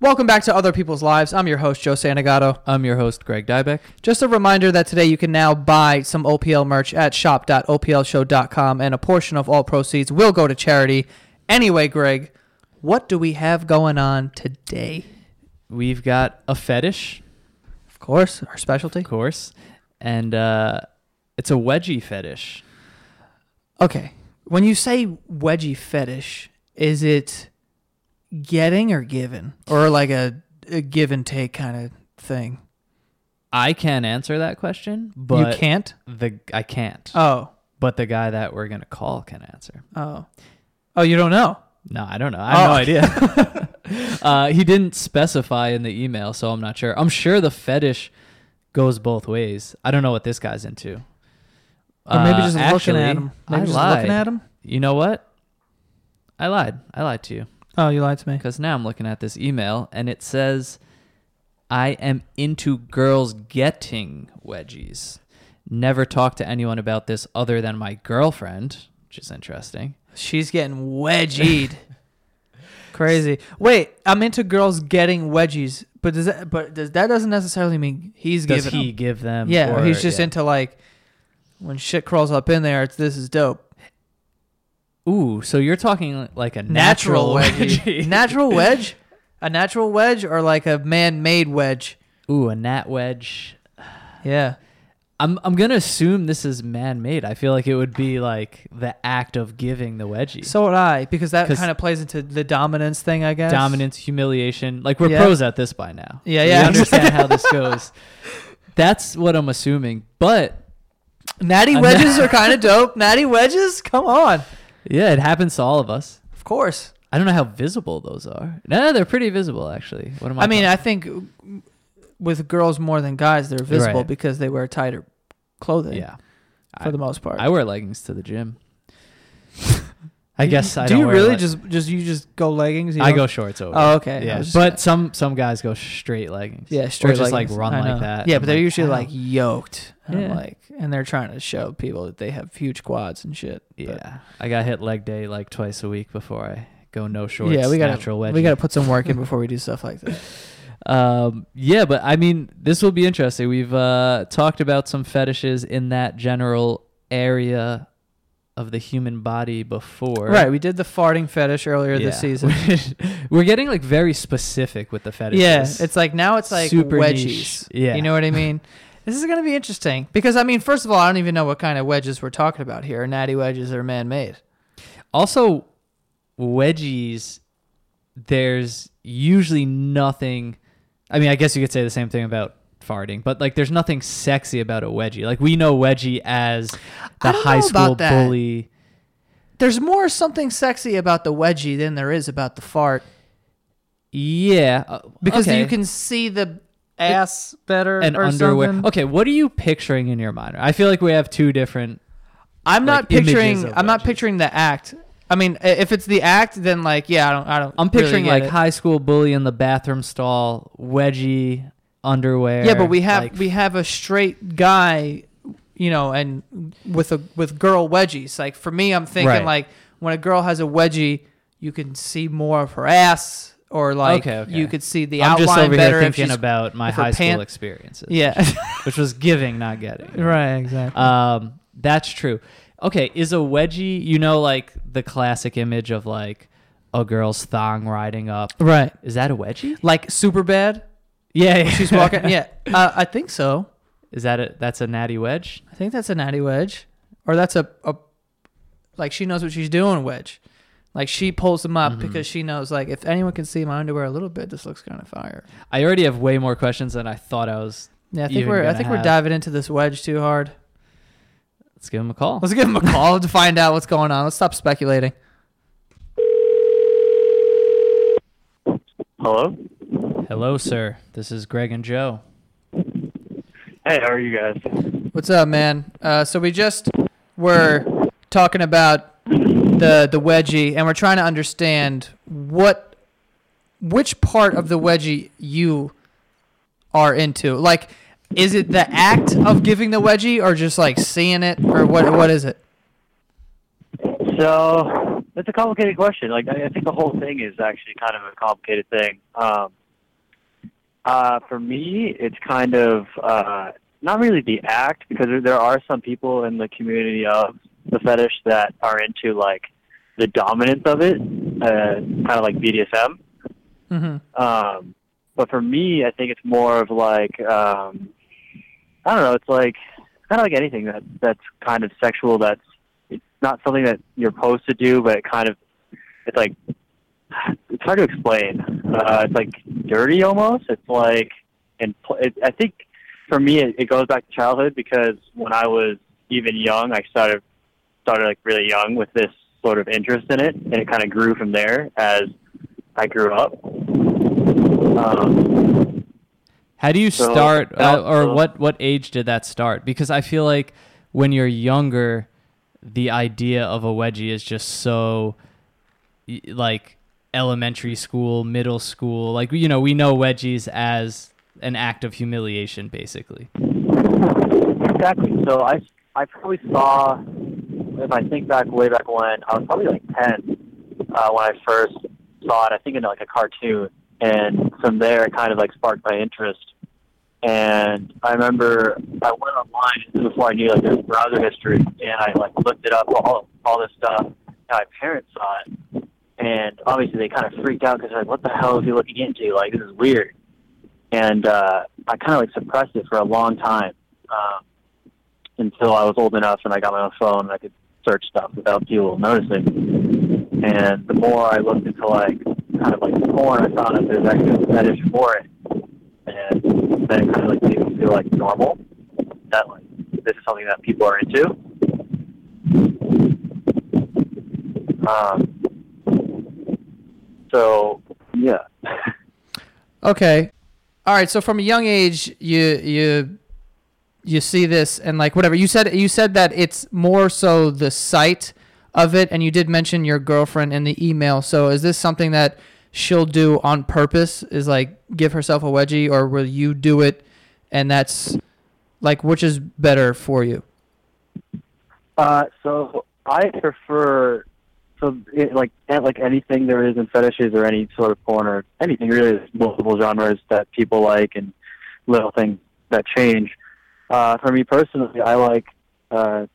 Welcome back to Other People's Lives. I'm your host, Joe Santagato. I'm your host, Greg Dybec. Just a reminder that today you can now buy some OPL merch at shop.oplshow.com, and a portion of all proceeds will go to charity. Anyway, Greg, what do we have going on today? We've got a fetish, Of course, our specialty. of course, and uh, it's a wedgie fetish. Okay. When you say wedgie fetish, is it getting or given? Or like a, a give and take kind of thing? I can't answer that question, but you can't? The I can't, Oh. but the guy that we're gonna call can answer. Oh. Oh, you don't know? No, I don't know. I have Oh. no idea. uh, he didn't specify in the email, so I'm not sure. I'm sure the fetish goes both ways. I don't know what this guy's into. Or maybe Uh, just looking actually, at him. Maybe I just lied. looking at him? You know what? I lied. I lied to you. Oh, you lied to me. because now I'm looking at this email and it says, I am into girls getting wedgies. Never talked to anyone about this other than my girlfriend, which is interesting. She's getting wedgied. Crazy. Wait, I'm into girls getting wedgies, but does that but does that doesn't necessarily mean he's Does giving he them? give them? Yeah, or or- he's just yeah. into like when shit crawls up in there, it's this is dope. Ooh, so you're talking like a Natural, wedgie. wedgie. natural wedge? A natural wedge or like a man-made wedge? Ooh, a nat wedge. Yeah. I'm I'm gonna assume this is man made. I feel like it would be like the act of giving the wedgie. So would I, because that kind of plays into the dominance thing, I guess. dominance, humiliation. Like we're Yeah. pros at this by now. Yeah, We yeah. understand how this goes. That's what I'm assuming. But Natty wedges are kind of dope. Natty wedges? Come on. Yeah, it happens to all of us. Of course. I don't know how visible those are. No, they're pretty visible actually. What am I? I mean, I think with girls more than guys, they're visible Right. because they wear tighter clothing. yeah, for I, the most part. I wear leggings to the gym. I guess I do you really just just you just go leggings? I go shorts over. Oh, okay. Yeah, but gonna- some some guys go straight leggings. yeah, straight or just like run like that. Yeah, I'm but they're like, usually like yoked. And I'm like, and they're trying to show people that they have huge quads and shit. but- Yeah, I got hit leg day like twice a week before I go no shorts. yeah, we got natural wedgie. we got to put some work in before we do stuff like that. Um, yeah, but I mean, this will be interesting. We've uh, talked about some fetishes in that general area of the human body before. Right, we did the farting fetish earlier this season. We're getting like very specific with the fetishes. Yeah, it's like now it's like Super wedgies. niche. Yeah. you know what I mean. This is gonna be interesting because I mean, first of all, I don't even know what kind of wedges we're talking about here. Natty wedges are man-made. also wedgies. There's usually nothing. I mean, I guess you could say the same thing about farting, but like, there's nothing sexy about a wedgie. Like we know wedgie as the high school bully. There's more something sexy about the wedgie than there is about the fart Yeah, uh, because okay. you can see the ass better and underwear. something. Okay, what are you picturing in your mind? I feel like we have two different. I'm not like, images picturing. I'm not picturing the act. I mean, if it's the act, then like, yeah, I don't. I don't. I'm really picturing get like it. high school bully in the bathroom stall, wedgie underwear. Yeah, but we have like, we have a straight guy, you know, and with a with girl wedgies. Like for me, I'm thinking Right. like when a girl has a wedgie, you can see more of her ass, or like Okay, okay. you could see the I'm outline just over better here thinking about my high school pant- experiences. yeah, which was giving, not getting. right, exactly. Um, that's true. Okay, is a wedgie? You know, like the classic image of like a girl's thong riding up. right, Is that a wedgie? like super bad. Yeah, yeah. She's walking. yeah, uh, I think so. Is that a that's a natty wedge? I think that's a natty wedge, or that's a, a like she knows what she's doing wedge. Like she pulls them up Mhm. because she knows like if anyone can see my underwear a little bit, this looks kind of fire. I already have way more questions than I thought I was. Yeah, I think Even we're I gonna think we're diving into this wedge too hard. Let's give him a call. Let's give him a call to find out what's going on. Let's stop speculating. Hello. Hello, sir. This is Greg and Joe. Hey, how are you guys? What's up, man? Uh, so we just were talking about the the wedgie, and we're trying to understand what which part of the wedgie you are into. Like, is it the act of giving the wedgie, or just like seeing it, or what? What is it? So that's a complicated question. Like I, I think the whole thing is actually kind of a complicated thing. Um, Uh, for me, it's kind of uh, not really the act because there, are some people in the community of the fetish that are into like the dominance of it, uh, kind of like BDSM. Mm-hmm. Um, but for me, I think it's more of like um, I don't know. It's like kind of like anything that that's kind of sexual. That's it's not something that you're supposed to do, but it kind of it's like it's hard to explain. Uh, it's like dirty almost. It's like and it, I think for me it, it goes back to childhood because when I was even young, I started started like really young with this sort of interest in it, and it kind of grew from there as I grew up. Um, How do you So, start, uh, or what what age did that start? Because I feel like when you're younger, the idea of a wedgie is just so like elementary school, middle school. Like you know, we know wedgies as an act of humiliation, basically. Exactly. So I I probably saw if I think back way back when I was probably like ten uh, when I first saw it. I think in like a cartoon, and from there it kind of like sparked my interest. And I remember I went online before I knew like there's browser history, and I like looked it up all all this stuff. And my parents saw it, and obviously they kind of freaked out because like, what the hell is he looking into? Like this is weird. And uh, I kind of like suppressed it for a long time. Um, until I was old enough and I got my own phone and I could search stuff without people noticing. And the more I looked into like kind of like porn, I found that there's actually a fetish for it. And then it kind of like made me feel like normal. That like this is something that people are into. Um, so yeah. Okay. All right. So from a young age, you you you see this and like whatever you said. You said that it's more so the sight of it, and you did mention your girlfriend in the email. So is this something that she'll do on purpose? Is like give herself a wedgie, or will you do it? And that's like which is better for you? Uh, so I prefer so it, like like anything there is in fetishes or any sort of porn or anything really multiple genres that people like and little things that change. Uh, for me personally, I like uh,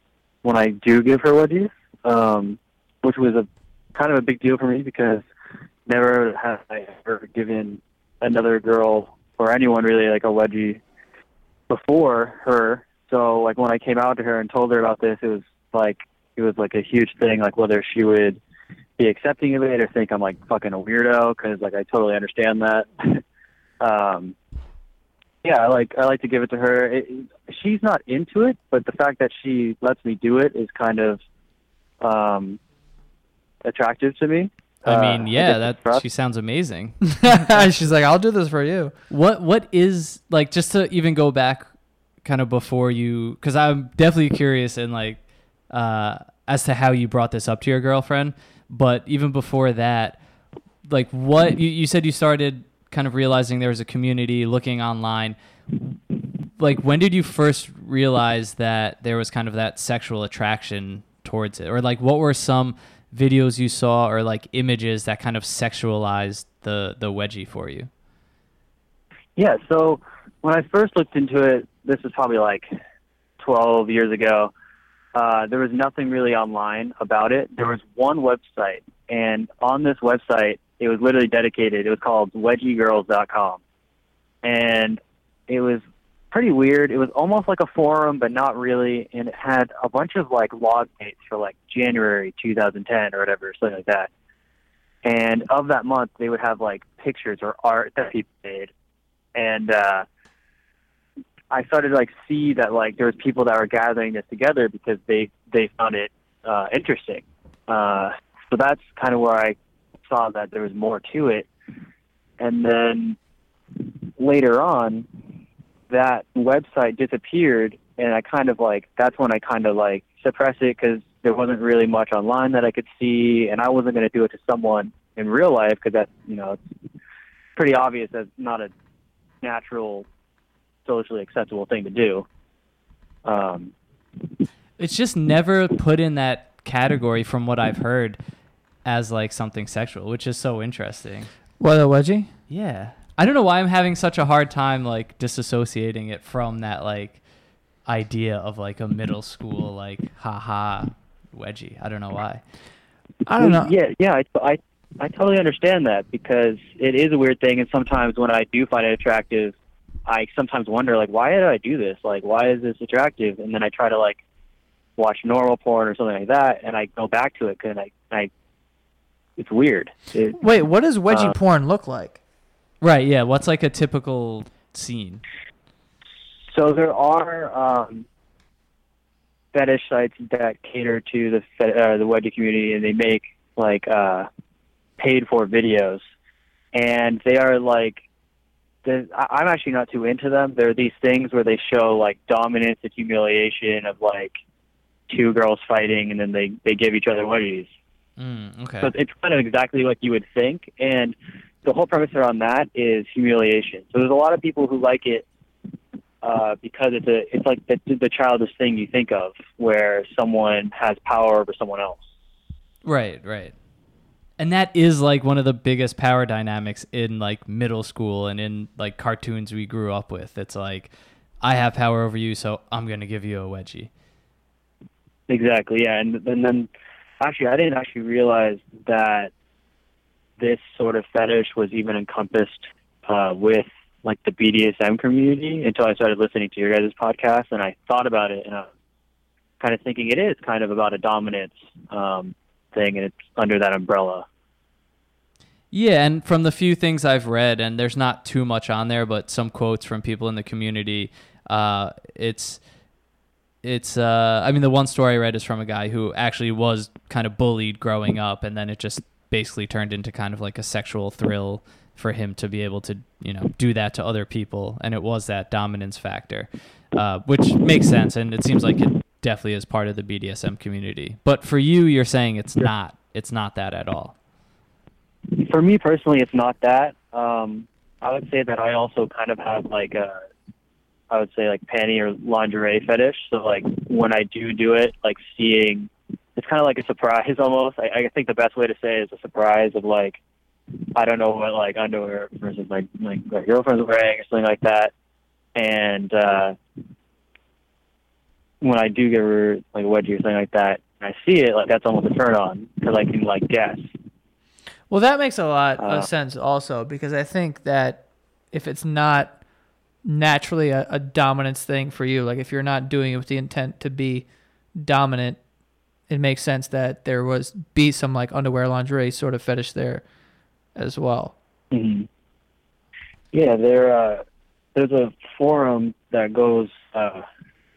when I do give her wedgies, um, which was a kind of a big deal for me because never have I ever given another girl or anyone really like a wedgie before her. So like when I came out to her and told her about this, it was like it was like a huge thing. Like whether she would be accepting of it or think I'm like fucking a weirdo because like I totally understand that. um, yeah, I like I like to give it to her. It, she's not into it, but the fact that she lets me do it is kind of um, attractive to me. I Uh, mean, yeah, guess it's that she sounds amazing. She's like, I'll do this for you. What what is like just to even go back kind of before you because I'm definitely curious and like uh as to how you brought this up to your girlfriend, but even before that, like what you, you said you started kind of realizing there was a community looking online. Like when did you first realize that there was kind of that sexual attraction towards it? Or like what were some videos you saw or like images that kind of sexualized the the wedgie for you? Yeah, so when I first looked into it, this was probably like 12 years ago. Uh, there was nothing really online about it. There was one website, and on this website, it was literally dedicated. It was called wedgiegirls.com, and it was pretty weird. It was almost like a forum, but not really, and it had a bunch of like log dates for like January 2010 or whatever, something like that. And of that month, they would have like pictures or art that people made, and uh, I started to like see that like there was people that were gathering this together because they they found it uh, interesting. Uh, so that's kind of where I saw that there was more to it, and then later on, that website disappeared, and I kind of like that's when I kind of like suppressed it because there wasn't really much online that I could see, and I wasn't going to do it to someone in real life because that's you know it's pretty obvious that's not a natural socially acceptable thing to do. Um, It's just never put in that category from what I've heard as like something sexual, which is so interesting. What a wedgie? Yeah. I don't know why I'm having such a hard time like disassociating it from that like idea of like a middle school like haha wedgie. I don't know why. I don't know. Yeah, yeah, I, I, I totally understand that because it is a weird thing, and sometimes when I do find it attractive, I sometimes wonder like, why did I do this? Like, why is this attractive? And then I try to like watch normal porn or something like that, and I go back to it because I, I, it's weird. It, Wait, what does wedgie Uh, porn look like? Right, yeah. What's like a typical scene? So there are um, fetish sites that cater to the fe- uh, the wedgie community, and they make like uh, paid for videos, and they are like. I'm actually not too into them. They're these things where they show like dominance and humiliation of like two girls fighting, and then they they give each other wedgies. Mm, okay. So it's kind of exactly like you would think. And the whole premise around that is humiliation. So there's a lot of people who like it uh, because it's a it's like the, the childish thing you think of, where someone has power over someone else. Right, right. And that is like one of the biggest power dynamics in like middle school and in like cartoons we grew up with. It's like I have power over you, so I'm to give you a wedgie. Exactly. Yeah. And and then actually, I didn't actually realize that this sort of fetish was even encompassed uh, with like the BDSM community until I started listening to your guys' podcast, and I thought about it, and I kind of thinking it is kind of about a dominance um, thing, and it's under that umbrella. Yeah, and from the few things I've read, and there's not too much on there, but some quotes from people in the community, uh, it's it's uh, I mean the one story I read is from a guy who actually was kind of bullied growing up, and then it just basically turned into kind of like a sexual thrill for him to be able to you know do that to other people, and it was that dominance factor, uh, which makes sense, and it seems like it definitely is part of the BDSM community. But for you, you're saying it's not it's not that at all. For me personally, it's not that. Um, I would say that I also kind of have like a, I would say like panty or lingerie fetish. So like when I do do it, like seeing, it's kind of like a surprise almost. I, I think the best way to say it is a surprise of like, I don't know what like underwear versus like like my girlfriend's wearing or something like that, and uh, when I do give her like a wedgie or something like that, and I see it, like that's almost a turn on because I can like guess. Well, that makes a lot Uh, of sense also because I think that if it's not naturally a, a dominance thing for you, like if you're not doing it with the intent to be dominant, it makes sense that there was be some like underwear lingerie sort of fetish there as well. hmm Yeah, there. Uh, there's a forum that goes uh,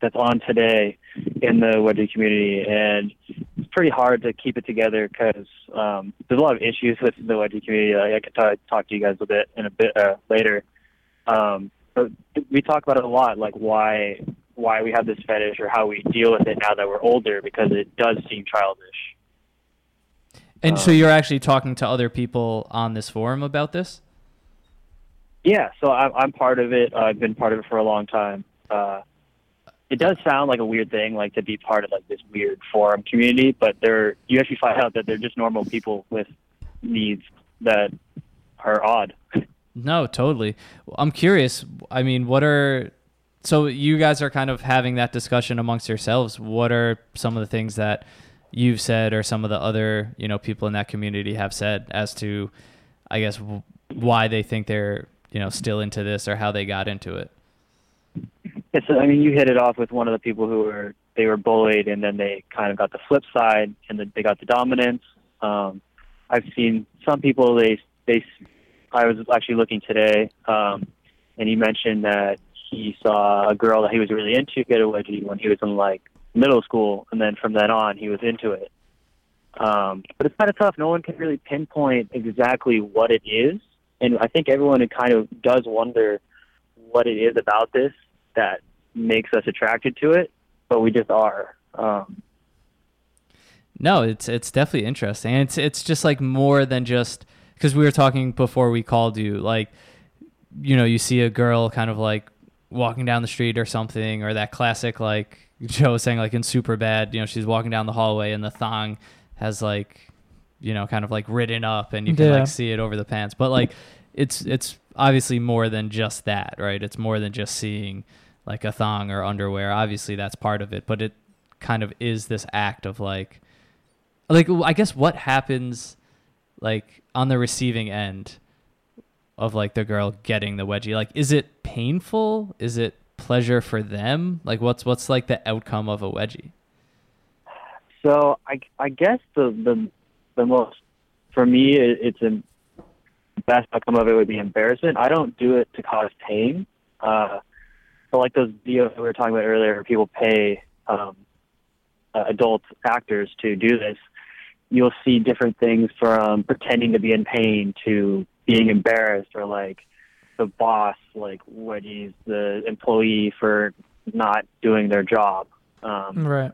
that's on today in the wedgie community, and it's pretty hard to keep it together because um, there's a lot of issues with the wedgie community. Like, I could talk, talk to you guys a bit in a bit uh, later. Um, but we talk about it a lot, like why why we have this fetish or how we deal with it now that we're older, because it does seem childish. And so Um, you're actually talking to other people on this forum about this? Yeah, so I'm, I'm part of it. I've been part of it for a long time. Uh, it does sound like a weird thing, like to be part of like this weird forum community, but they're you actually find out that they're just normal people with needs that are odd. No, totally. I'm curious. I mean, what are so you guys are kind of having that discussion amongst yourselves. What are some of the things that you've said or some of the other, you know, people in that community have said as to I guess why they think they're, you know, still into this or how they got into it? It's, I mean, you hit it off with one of the people who were they were bullied, and then they kind of got the flip side, and then they got the dominance. Um, I've seen some people they they. I was actually looking today, um, and he mentioned that he saw a girl that he was really into get a wedgie when he was in like middle school, and then from then on he was into it. Um, but it's kind of tough. No one can really pinpoint exactly what it is, and I think everyone kind of does wonder what it is about this that makes us attracted to it, but we just are. Um, No, it's it's definitely interesting. And it's it's just like more than just because we were talking before we called you, like you know, you see a girl kind of like walking down the street or something, or that classic like Joe was saying like in Super Bad, you know, she's walking down the hallway and the thong has like you know kind of like ridden up and you can Yeah. like see it over the pants. But like it's it's obviously more than just that, right? It's more than just seeing like a thong or underwear. Obviously, that's part of it, but it kind of is this act of like, like I guess what happens, like on the receiving end of like the girl getting the wedgie. Like, is it painful? Is it pleasure for them? Like, what's what's like the outcome of a wedgie? So I, I guess the the the most for me it, it's a best outcome of it would be embarrassment. I don't do it to cause pain. Uh, so like those videos we were talking about earlier, where people pay um, uh, adult actors to do this. You'll see different things from pretending to be in pain to being embarrassed, or like the boss like wedgies the employee for not doing their job. Um, Right.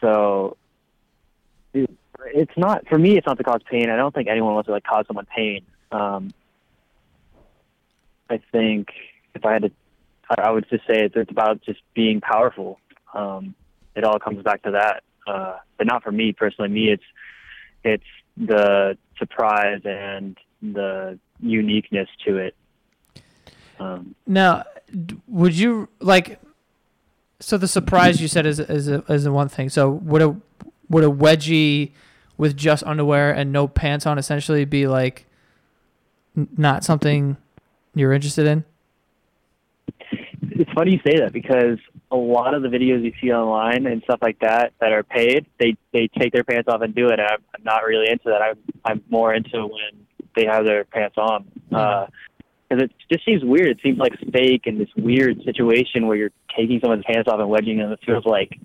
so it's not for me. It's not to cause pain. I don't think anyone wants to like cause someone pain. Um, I think if I had to, I would just say it's, about just being powerful. Um, it all comes back to that. Uh, but not for me personally. Me, it's it's the surprise and the uniqueness to it. Um, Now, would you like? So the surprise you said is is a, is a one thing. So would a would a wedgie with just underwear and no pants on essentially be like n- not something you're interested in? It's funny you say that because a lot of the videos you see online and stuff like that that are paid, they they take their pants off and do it. And I'm, I'm not really into that. I'm I'm more into when they have their pants on. Because it just seems weird. It seems like fake and this weird situation where you're taking someone's pants off and wedging them. It feels like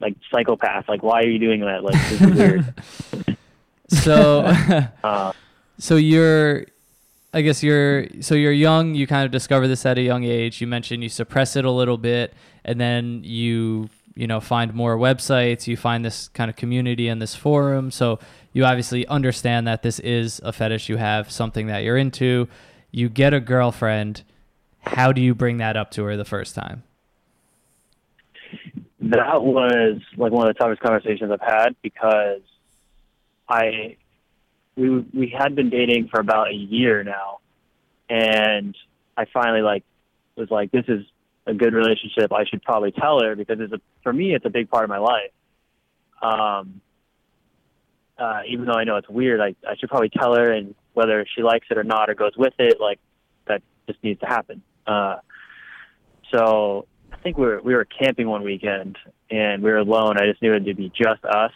like psychopath. Like why are you doing that? Like this is weird. So, Uh, so you're, I guess you're, so you're young. You kind of discover this at a young age. You mentioned you suppress it a little bit, and then you, you know, find more websites. You find this kind of community and this forum. So you obviously understand that this is a fetish you have, something that you're into. You get a girlfriend. How do you bring that up to her the first time? that was like one of the toughest conversations I've had because I we we had been dating for about a year now, and I finally like was like this is a good relationship. I should probably tell her because it's a for me it's a big part of my life. Um, uh, even though I know it's weird, I I should probably tell her, and whether she likes it or not or goes with it, like that just needs to happen. Uh, so I think we were we were camping one weekend and we were alone. I just knew it to be just us,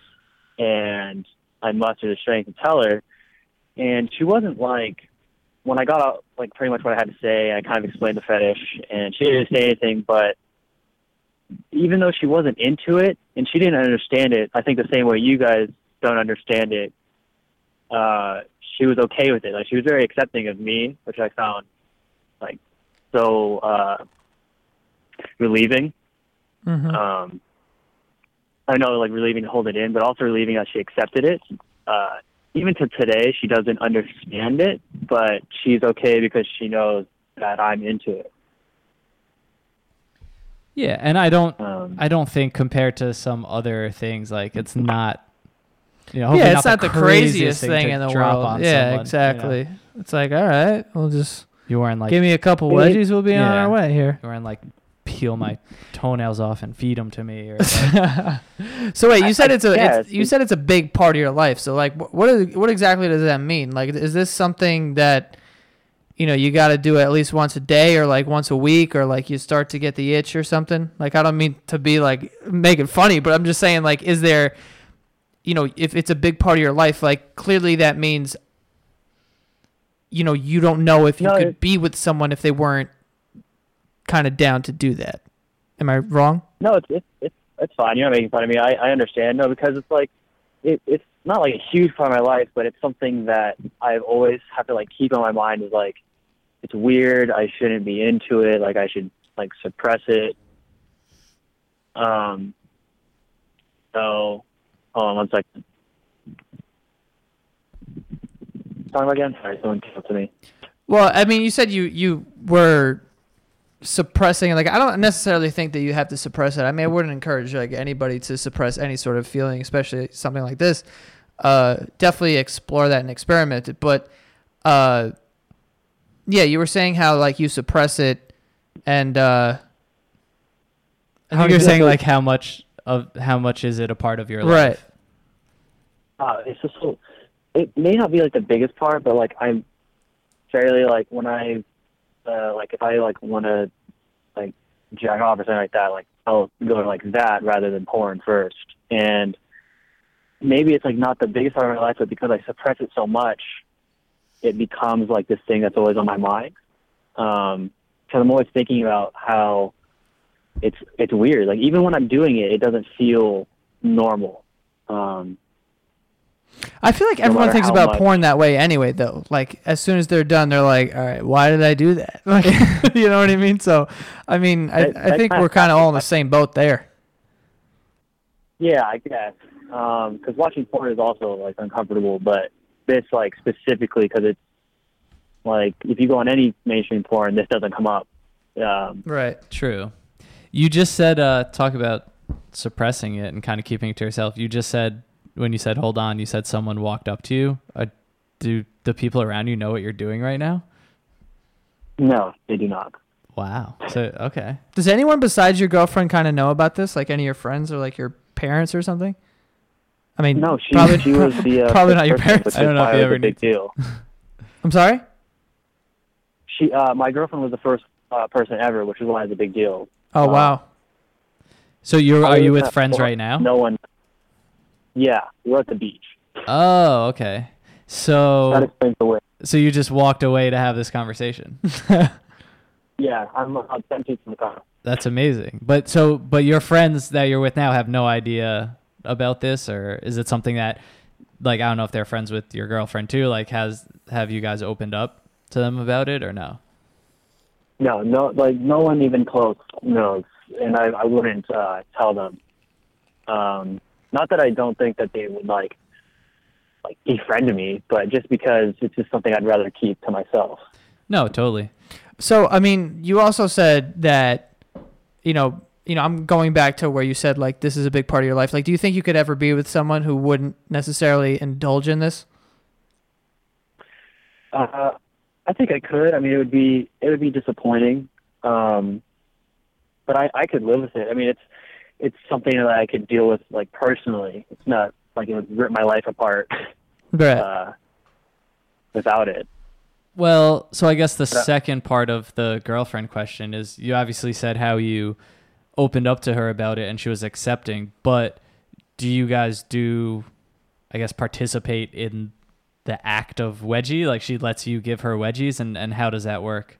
and I mustered the strength to tell her. And she wasn't like when I got out like pretty much what I had to say. I kind of explained the fetish, and she didn't say anything. But even though she wasn't into it and she didn't understand it, I think the same way you guys don't understand it. Uh, she was okay with it. Like she was very accepting of me, which I found like so uh, relieving. Mm-hmm. Um, I know, like relieving to hold it in, but also relieving that she accepted it. Uh, even to today, she doesn't understand it, but she's okay because she knows that I'm into it. Yeah, and I don't, Um, I don't think compared to some other things, like it's not. You know, yeah, it's not the craziest thing, to in the world. on Yeah, someone, you know. exactly. It's like, all right, we'll just You weren't like give me a couple Yeah. wedgies. We'll be on our way here. you weren't like peel my toenails off and feed them to me. Or like, so wait, you said I it's a guess. it's, you said it's a big part of your life. So like, wh- what is what exactly does that mean? Like, is this something that you know you got to do at least once a day, or like once a week, or like you start to get the itch or something? Like, I don't mean to be like make it funny, but I'm just saying like, is there, you know, if it's a big part of your life, like clearly that means. You know, you don't know if you No, could be with someone if they weren't kind of down to do that. Am I wrong? no, it's it's it's, it's fine. You're not making fun of me. I, I understand. No, because it's like it, it's not like a huge part of my life, but it's something that I've always have to like keep on my mind. Is like it's weird. I shouldn't be into it. Like I should like suppress it. Um. So, hold on one second. Talking again? Sorry, someone came up to me. Well, I mean, you said you you were suppressing. Like, I don't necessarily think that you have to suppress it. I mean, I wouldn't encourage like anybody to suppress any sort of feeling, especially something like this. Uh, definitely explore that and experiment it. But uh, yeah, you were saying how like you suppress it, and uh, I How think you're saying like how much of how much is it a part of your life Right. life? Uh, it's just so, it may not be like the biggest part, but like I'm fairly like when I uh, like if I like want to like jack off or something like that, like I'll go like that rather than porn first. And maybe it's like not the biggest part of my life, but because I suppress it so much, it becomes like this thing that's always on my mind. Um, because I'm always thinking about how it's it's weird. Like even when I'm doing it, it doesn't feel normal. Um, I feel like No everyone thinks about much- porn that way anyway, though. Like as soon as they're done, they're like, "All right, why did I do that?" Like, you know what I mean? So, I mean, I, That- I think we're kind of all in the same boat there. Yeah, I guess. Because watching porn is also like uncomfortable, but this like specifically because it's like if you go on any mainstream porn, this doesn't come up. Um, Right. True. You just said uh talk about suppressing it and kind of keeping it to yourself. You just said when you said hold on, you said someone walked up to you. Uh, do the people around you know what you're doing right now? no, they do not. Wow. So okay. Does anyone besides your girlfriend kind of know about this? Like any of your friends or like your parents or something? I mean, No, she probably, she was the uh, probably not your parents. I don't know if you ever big need deal. I'm sorry. She, uh, my girlfriend was the first uh, person ever, which is why it's a big deal. Oh Uh, wow. So you're are you with friends right now? No one. Yeah, we're at the beach. Oh, okay. That So explains the way. so you just walked away to have this conversation. Yeah, I'm ten feet from the car. That's amazing. But so but your friends that you're with now have no idea about this or is it something that like I don't know if they're friends with your girlfriend too, like has have you guys opened up to them about it or no? No, no, like no one even close knows, and I, I wouldn't uh, tell them. Um, not that I don't think that they would like, like befriend me, but just because it's just something I'd rather keep to myself. No, totally. So I mean, you also said that, you know, you know, I'm going back to where you said like this is a big part of your life. Like, do you think you could ever be with someone who wouldn't necessarily indulge in this? Uh, I think I could. I mean, it would be it would be disappointing, um, but I, I could live with it. I mean, it's it's something that I could deal with like personally. It's not like it would rip my life apart Right. uh, without it. Well, so I guess the Yeah. second part of the girlfriend question is you obviously said how you opened up to her about it and she was accepting, but do you guys do I guess participate in the act of wedgie? Like she lets you give her wedgies and, and how does that work?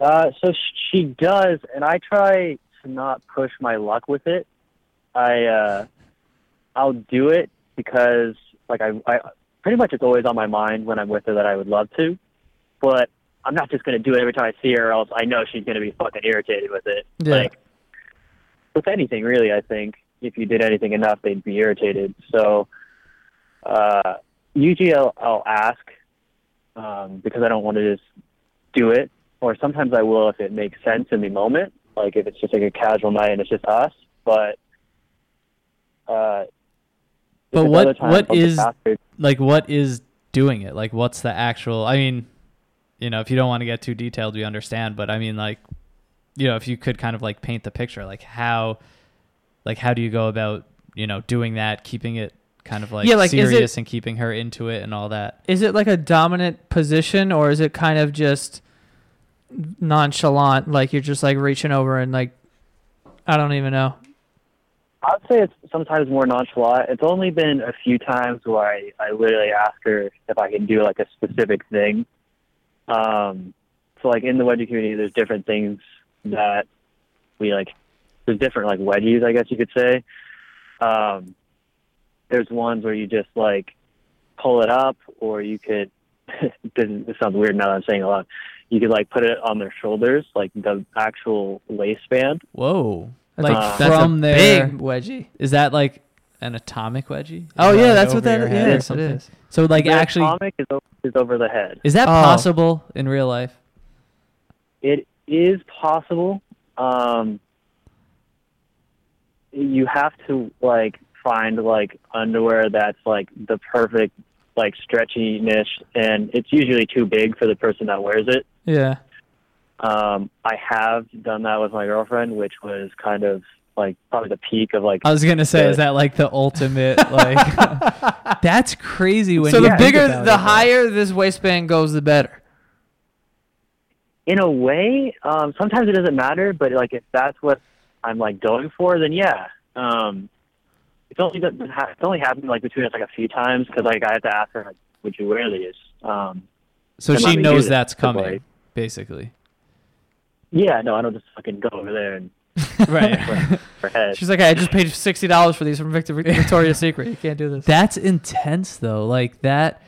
Uh, so she does, and I try to not push my luck with it. I uh, I'll do it because like I, I pretty much it's always on my mind when I'm with her that I would love to, but I'm not just gonna do it every time I see her, else I know she's gonna be fucking irritated with it. Yeah. Like with anything really, I think if you did anything enough, they'd be irritated. So uh, usually I'll, I'll ask um, because I don't want to just do it or sometimes I will if it makes sense in the moment, like if it's just like a casual night and it's just us. But uh, But what- other times, what I'll just is- ask her- Like what is doing it? Like what's the actual I mean, you know, if you don't want to get too detailed, we understand, but I mean like you know, if you could kind of like paint the picture, like how like how do you go about, you know, doing that, keeping it kind of like, Yeah, like, is it- serious and keeping her into it and all that? Is it like a dominant position or is it kind of just nonchalant? Like you're just like reaching over and like, I don't even know. I'd say it's sometimes more nonchalant. It's only been a few times where I, I literally ask her if I can do like a specific thing. Um, so like in the wedgie community, there's different things that we like. There's different like wedgies, I guess you could say. Um, there's ones where you just like pull it up, or you could. this, sounds weird now that I'm saying a lot. You could like put it on their shoulders, like the actual waistband. Whoa. That's like a- That's from a there big wedgie. is that like an atomic wedgie? Oh yeah, that's what over that your is. head or Yes, it something? is. So like the actually atomic is over, is over the head. is that Oh. possible in real life? It is possible. Um, you have to like find like underwear that's like the perfect like stretchiness, and it's usually too big for the person that wears it. Yeah. Um, I have done that with my girlfriend, which was kind of like probably the peak of like. I was gonna say, Yeah. is that like the ultimate? Like, that's crazy. When so you the bigger, the it. higher this waistband goes, the better. in a way, um, sometimes it doesn't matter, but like if that's what I'm like going for, then yeah. Um, it's only been, it's only happened like between us like a few times because like I had to ask her like, would you wear these? Um, So she knows that's coming, like- basically. yeah, no, I don't just fucking go over there and Right. her head. She's like, I just paid sixty dollars for these from Victor, Victoria's Secret. You can't do this. That's intense though. Like that.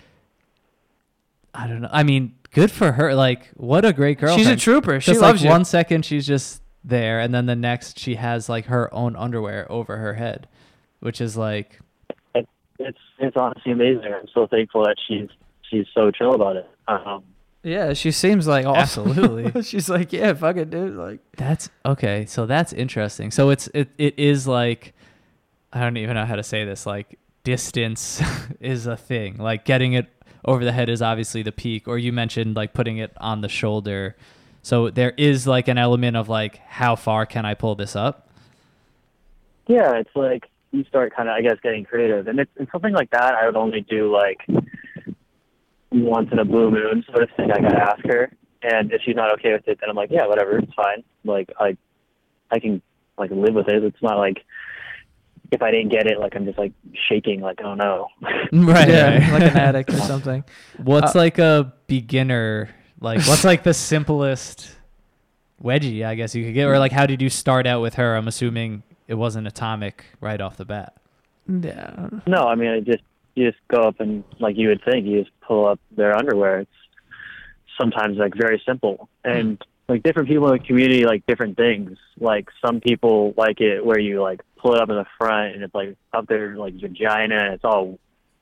I don't know. I mean, good for her. Like, what a great girl. She's a trooper. She Just loves like you. one second she's just there, and then the next she has like her own underwear over her head, which is like it's it's honestly amazing. I'm so thankful that she's she's so chill about it. Um, Yeah, she seems like awesome. Absolutely. She's like, yeah, fuck it, dude. Like, That's okay. So that's interesting. So it's it it is like I don't even know how to say this. Like distance is a thing. Like getting it over the head is obviously the peak. Or you mentioned like putting it on the shoulder. So there is like an element of like how far can I pull this up? yeah, it's like you start kind of, I guess, getting creative, and it's and something like that. I would only do like once in a blue moon sort of thing. I gotta ask her, and if she's not okay with it, then I'm like, yeah, whatever, it's fine. Like I, I can like live with it. It's not like if I didn't get it, like I'm just like shaking, like oh no. Right. yeah, like an addict or something. What's Uh, like a beginner like what's like the simplest wedgie I guess you could get or like how did you start out with her? I'm assuming it wasn't atomic right off the bat. Yeah. No, I mean, I just you just go up and like you would think, you just pull up their underwear. It's sometimes like very simple, and like different people in the community like different things. Like some people like it where you like pull it up in the front and it's like up there like vagina, and it's all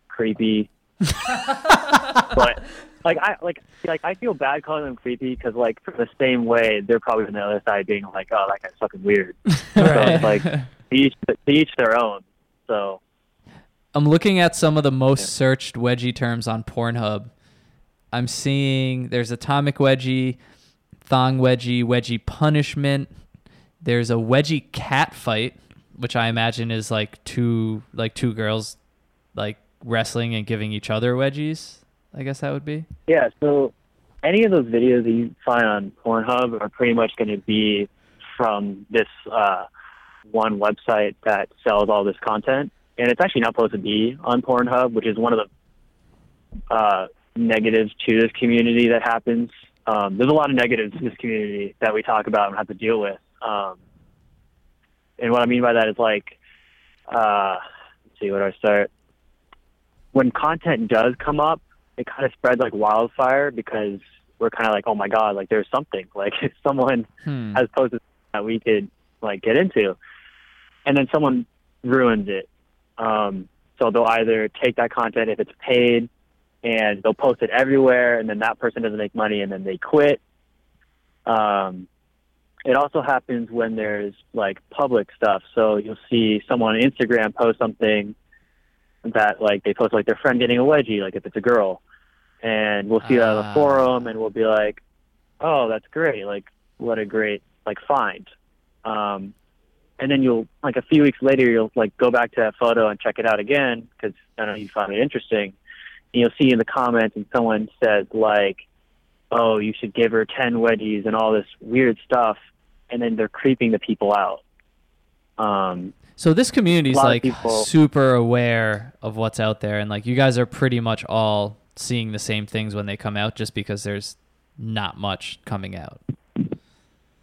creepy. but like I like like I feel bad calling them creepy because like for the same way they're probably on the other side being like, oh, that guy's fucking weird. So like to each to each their own. So. I'm looking at some of the most searched wedgie terms on Pornhub. I'm seeing there's atomic wedgie, thong wedgie, wedgie punishment. There's a wedgie cat fight, which I imagine is like two like two girls like wrestling and giving each other wedgies. I guess that would be. Yeah, so any of those videos that you find on Pornhub are pretty much going to be from this uh, one website that sells all this content. And it's actually not supposed to be on Pornhub, which is one of the uh, negatives to this community that happens. Um, there's a lot of negatives to this community that we talk about and have to deal with. Um, and what I mean by that is like, uh, let's see, where do I start? When content does come up, it kind of spreads like wildfire because we're kind of like, oh my god, like there's something like someone Hmm. has posted that we could like get into, and then someone ruins it. Um, so they'll either take that content if it's paid, and they'll post it everywhere, and then that person doesn't make money, and then they quit. Um, it also happens when there's like public stuff. So you'll see someone on Instagram post something that like they post like their friend getting a wedgie, like if it's a girl, and we'll see that on Ah. the forum, and we'll be like, "Oh, that's great! Like, what a great like find." Um, and then you'll like a few weeks later, you'll like go back to that photo and check it out again because I don't know you found it interesting. And you'll see in the comments, and someone says like, "Oh, you should give her ten wedgies and all this weird stuff," and then they're creeping the people out. Um, So this community is A lot of like people- super aware of what's out there, and like you guys are pretty much all seeing the same things when they come out, just because there's not much coming out.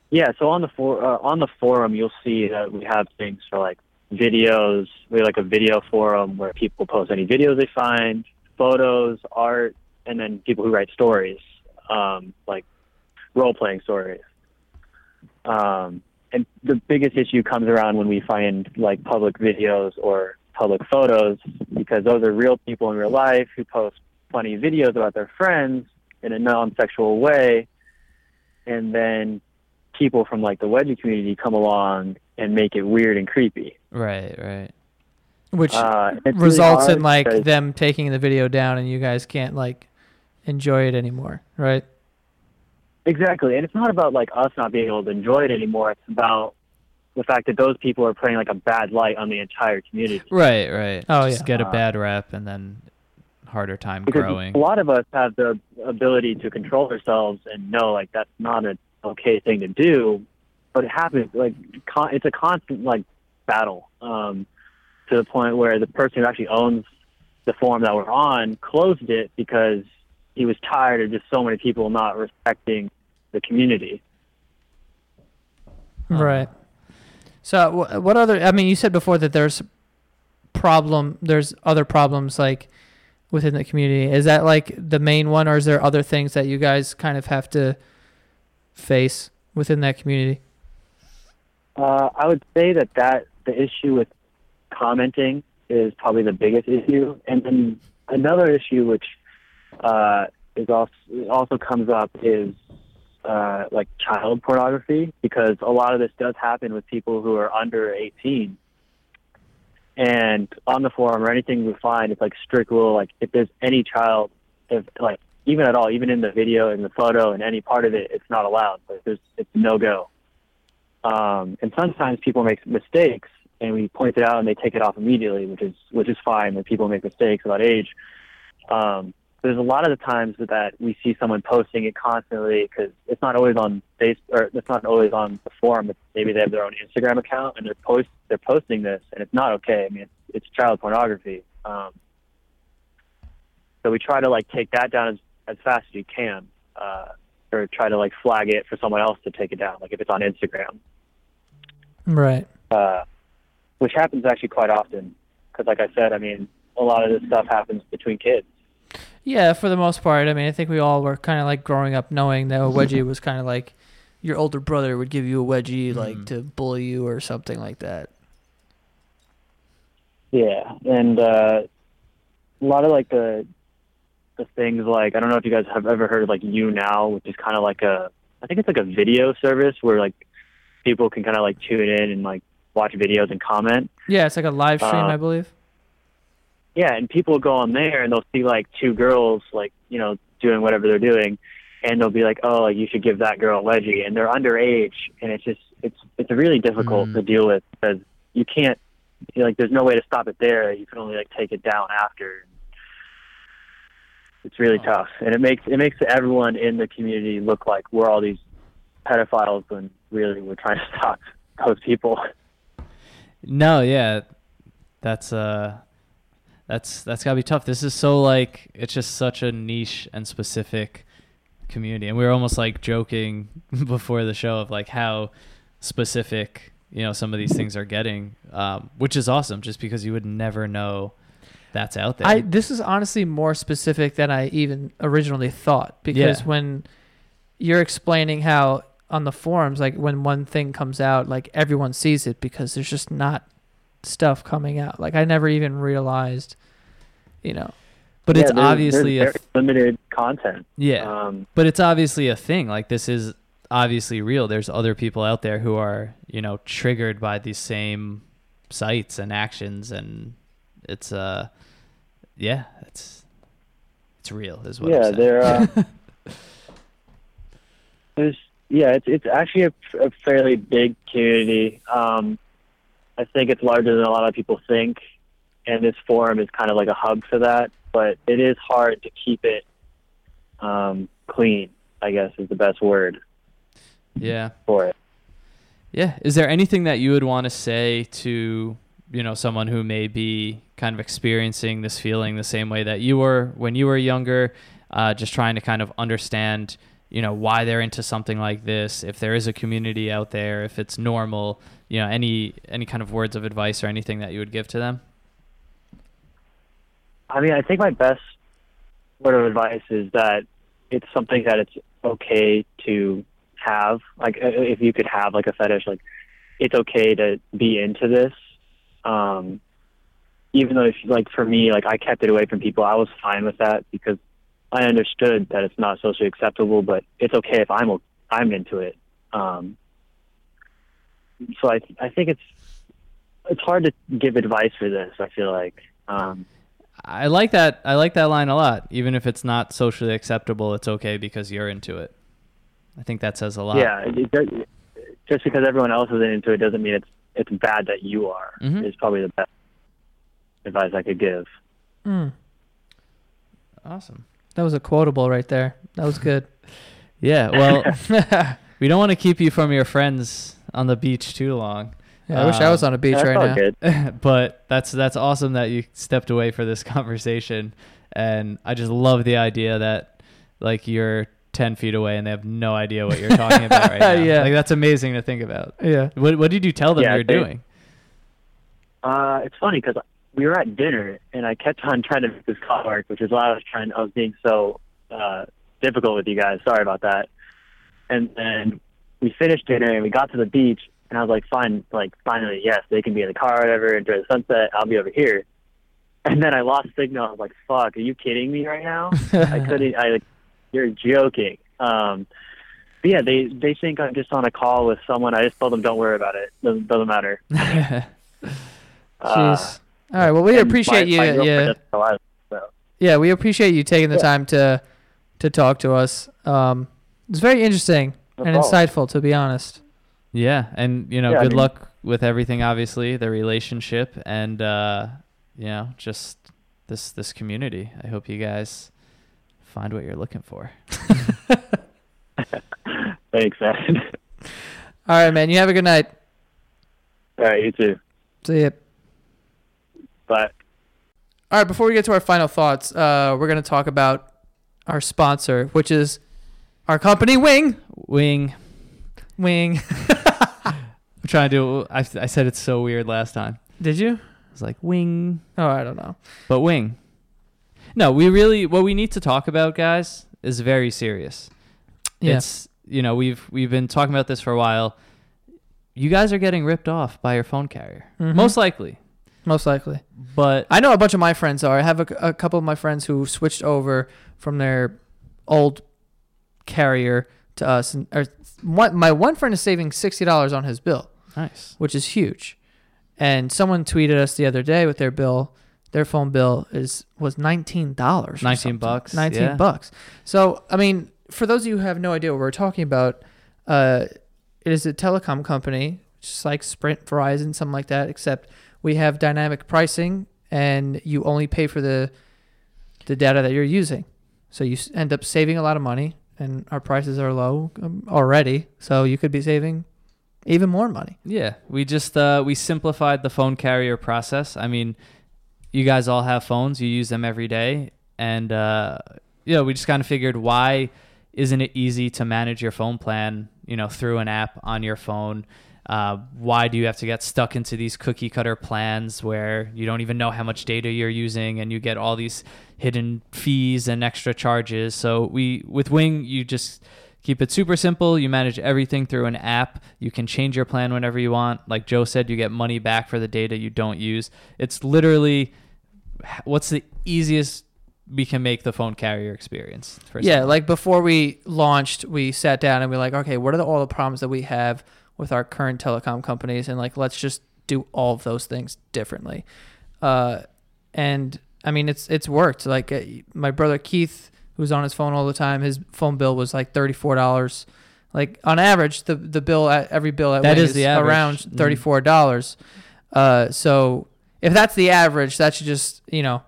Yeah, so on the for, uh, on the forum, you'll see that we have things for like videos. We have like a video forum where people post any videos they find, photos, art, and then people who write stories, um, like role playing stories. Um, and the biggest issue comes around when we find like public videos or public photos because those are real people in real life who post funny videos about their friends in a non-sexual way, and then people from like the wedgie community come along and make it weird and creepy. Right, right. which Uh, it's really results in like them taking the video down and you guys can't like enjoy it anymore, right? Exactly, and it's not about like us not being able to enjoy it anymore. It's about the fact that those people are putting like a bad light on the entire community. Right, right. Oh, Just yeah. get a Uh, bad rep and then harder time Because growing. a lot of us have the ability to control ourselves and know like that's not an okay thing to do, but it happens like con- it's a constant like battle um, to the point where the person who actually owns the forum that we're on closed it because he was tired of just so many people not respecting the community. Right. So what other? I mean, you said before that there's problem. There's other problems like within the community. Is that like the main one, or is there other things that you guys kind of have to face within that community? Uh, I would say that that the issue with commenting is probably the biggest issue, and then another issue which uh, is also also comes up is uh, like child pornography because a lot of this does happen with people who are under 18. And on the forum or anything we find, it's like strict rule. Like if there's any child, if like even at all, even in the video, in the photo, in any part of it, it's not allowed. Like there's it's no go. Um, and sometimes people make mistakes, and we point it out, and they take it off immediately, which is which is fine when people make mistakes about age. Um, there's a lot of the times that we see someone posting it constantly because it's not always on face or it's not always on the forum. It's, maybe they have their own Instagram account and they're post they're posting this, and it's not okay. I mean, it's, it's child pornography. Um, so we try to like take that down as as fast as you can, uh, or try to like flag it for someone else to take it down, like if it's on Instagram, Right. uh, which happens actually quite often. Because, like I said, I mean, a lot of this stuff happens between kids. Yeah, for the most part. I mean, I think we all were kind of like growing up knowing that a wedgie was kind of like your older brother would give you a wedgie like Mhm. to bully you or something like that. Yeah, and uh, a lot of like the the things like I don't know if you guys have ever heard of like YouNow, which is kind of like a I think it's like a video service where like people can kind of like tune in and like watch videos and comment. Yeah, it's like a live stream, Uh, I believe. Yeah, and people go on there and they'll see like two girls like you know doing whatever they're doing, and they'll be like, oh, like, you should give that girl a wedgie, and they're underage, and it's just it's it's really difficult Mm. to deal with because you can't you know, like there's no way to stop it there. You can only like take it down after. It's really Oh. tough, and it makes it makes everyone in the community look like we're all these pedophiles when really we're trying to stop those people. No, yeah, that's uh, that's that's gotta be tough. This is so like it's just such a niche and specific community, and we were almost like joking before the show of like how specific you know some of these things are getting, um, which is awesome. Just because you would never know that's out there. I this is honestly more specific than I even originally thought because Yeah. when you're explaining how on the forums like when one thing comes out like everyone sees it because there's just not stuff coming out. Like I never even realized, you know. but Yeah, it's there's- obviously there's a very limited content. yeah. Um, but it's obviously a thing like this is obviously real there's other people out there who are you know triggered by these same sites and actions and it's uh yeah it's it's real is what yeah, there. Uh, there's yeah, it's it's actually a, a fairly big community. Um, I think it's larger than a lot of people think, and this forum is kind of like a hub for that. But it is hard to keep it um, clean. I guess is the best word yeah for it. yeah is there anything that you would want to say to you know someone who may be kind of experiencing this feeling the same way that you were when you were younger uh, just trying to kind of understand you know why they're into something like this if there is a community out there if it's normal you know any any kind of words of advice or anything that you would give to them I mean, I think my best word of advice is that it's something that it's okay to have. Like, if you could have like a fetish, like it's okay to be into this. Um, even though, if, like for me, like I kept it away from people, I was fine with that because I understood that it's not socially acceptable. But it's okay if I'm I'm into it. Um, so I I think it's it's hard to give advice for this. I feel like. Um, I like that. I like that line a lot. Even if it's not socially acceptable, it's okay because you're into it. I think that says a lot. yeah, it, it just because everyone else is into it doesn't mean it's it's bad that you are. Mhm. Is probably the best advice I could give. Mm, Awesome. That was a quotable right there. That was good. Yeah. Well, we don't want to keep you from your friends on the beach too long. Yeah, I wish I was on a beach Yeah, that's right all now. good. but that's that's awesome that you stepped away for this conversation and i just love the idea that like you're 10 feet away and they have no idea what you're talking about right now Yeah. like that's amazing to think about Yeah. what, what did you tell them Yeah, you're they- doing Uh, it's funny because we were at dinner and I kept on trying to make this call work, which is why I was trying. I was being so uh, difficult with you guys. Sorry about that. And then we finished dinner and we got to the beach, and I was like, "Fine, like finally, yes, they can be in the car, or whatever, enjoy the sunset. I'll be over here." And then I lost signal. I was like, "Fuck, are you kidding me right now?" I couldn't. I like, you're joking. Um, but yeah, they they think I'm just on a call with someone. I just told them, "Don't worry about it. Doesn't doesn't matter." Uh, Jeez. All right. Well, we and appreciate my, you. my yeah. doesn't know either, so. Yeah, we appreciate you taking the Yeah. time to to talk to us. Um, it's very interesting No and problem. insightful, to be honest. yeah and you know Yeah, I good mean- luck with everything obviously the relationship and uh you know just this this community i hope you guys find what you're looking for Thanks, man. All right, man. You have a good night. All right, you too. See ya. Bye. All right. Before we get to our final thoughts, uh, we're gonna talk about our sponsor, which is our company, Wing. wing Wing. i'm trying to do I, I said it's so weird last time Did you? i was like wing Oh, I don't know. But wing. No, we really what we need to talk about, guys, is very serious. Yeah. It's you know, we've we've been talking about this for a while. You guys are getting ripped off by your phone carrier. Mhm. Most likely. Most likely. But I know a bunch of my friends are. I have a, a couple of my friends who switched over from their old carrier to us, and or one, my one friend is saving sixty dollars on his bill, nice. which is huge. And someone tweeted us the other day with their bill. Their phone bill is was nineteen dollars. 19 bucks, Nineteen yeah. bucks. So I mean, for those of you who have no idea what we're talking about, uh, it is a telecom company, just like Sprint, Verizon, something like that. Except we have dynamic pricing, and you only pay for the the data that you're using. So you end up saving a lot of money, and our prices are low um, already. So you could be saving even more money. Yeah, we just uh, we simplified the phone carrier process. I mean, you guys all have phones; you use them every day, and uh, you know, we just kind of figured why isn't it easy to manage your phone plan, you know, through an app on your phone? Uh, why do you have to get stuck into these cookie cutter plans where you don't even know how much data you're using and you get all these hidden fees and extra charges? So we with Wing, you just keep it super simple. You manage everything through an app. You can change your plan whenever you want. Like Joe said, you get money back for the data you don't use. It's literally what's the easiest we can make the phone carrier experience. Yeah, like before we launched, we sat down and we are like, okay, what are the, all the problems that we have with our current telecom companies, and like let's just do all of those things differently. Uh, and I mean, it's it's worked. Like uh, my brother Keith, who's on his phone all the time, his phone bill was like thirty four dollars. Like on average, the the bill at every bill at That is the average. around Mhm. thirty four dollars. Uh, so if that's the average, that should just you know